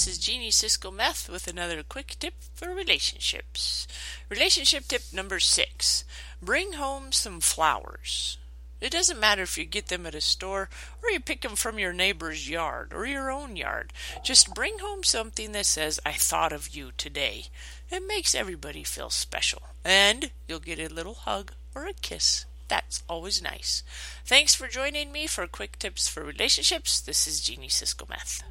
This is Jeannie Cisco Meth with another quick tip for relationships. Relationship tip number six bring home some flowers. It doesn't matter if you get them at a store or you pick them from your neighbor's yard or your own yard. Just bring home something that says, I thought of you today. It makes everybody feel special. And you'll get a little hug or a kiss. That's always nice. Thanks for joining me for quick tips for relationships. This is Jeannie Cisco Meth.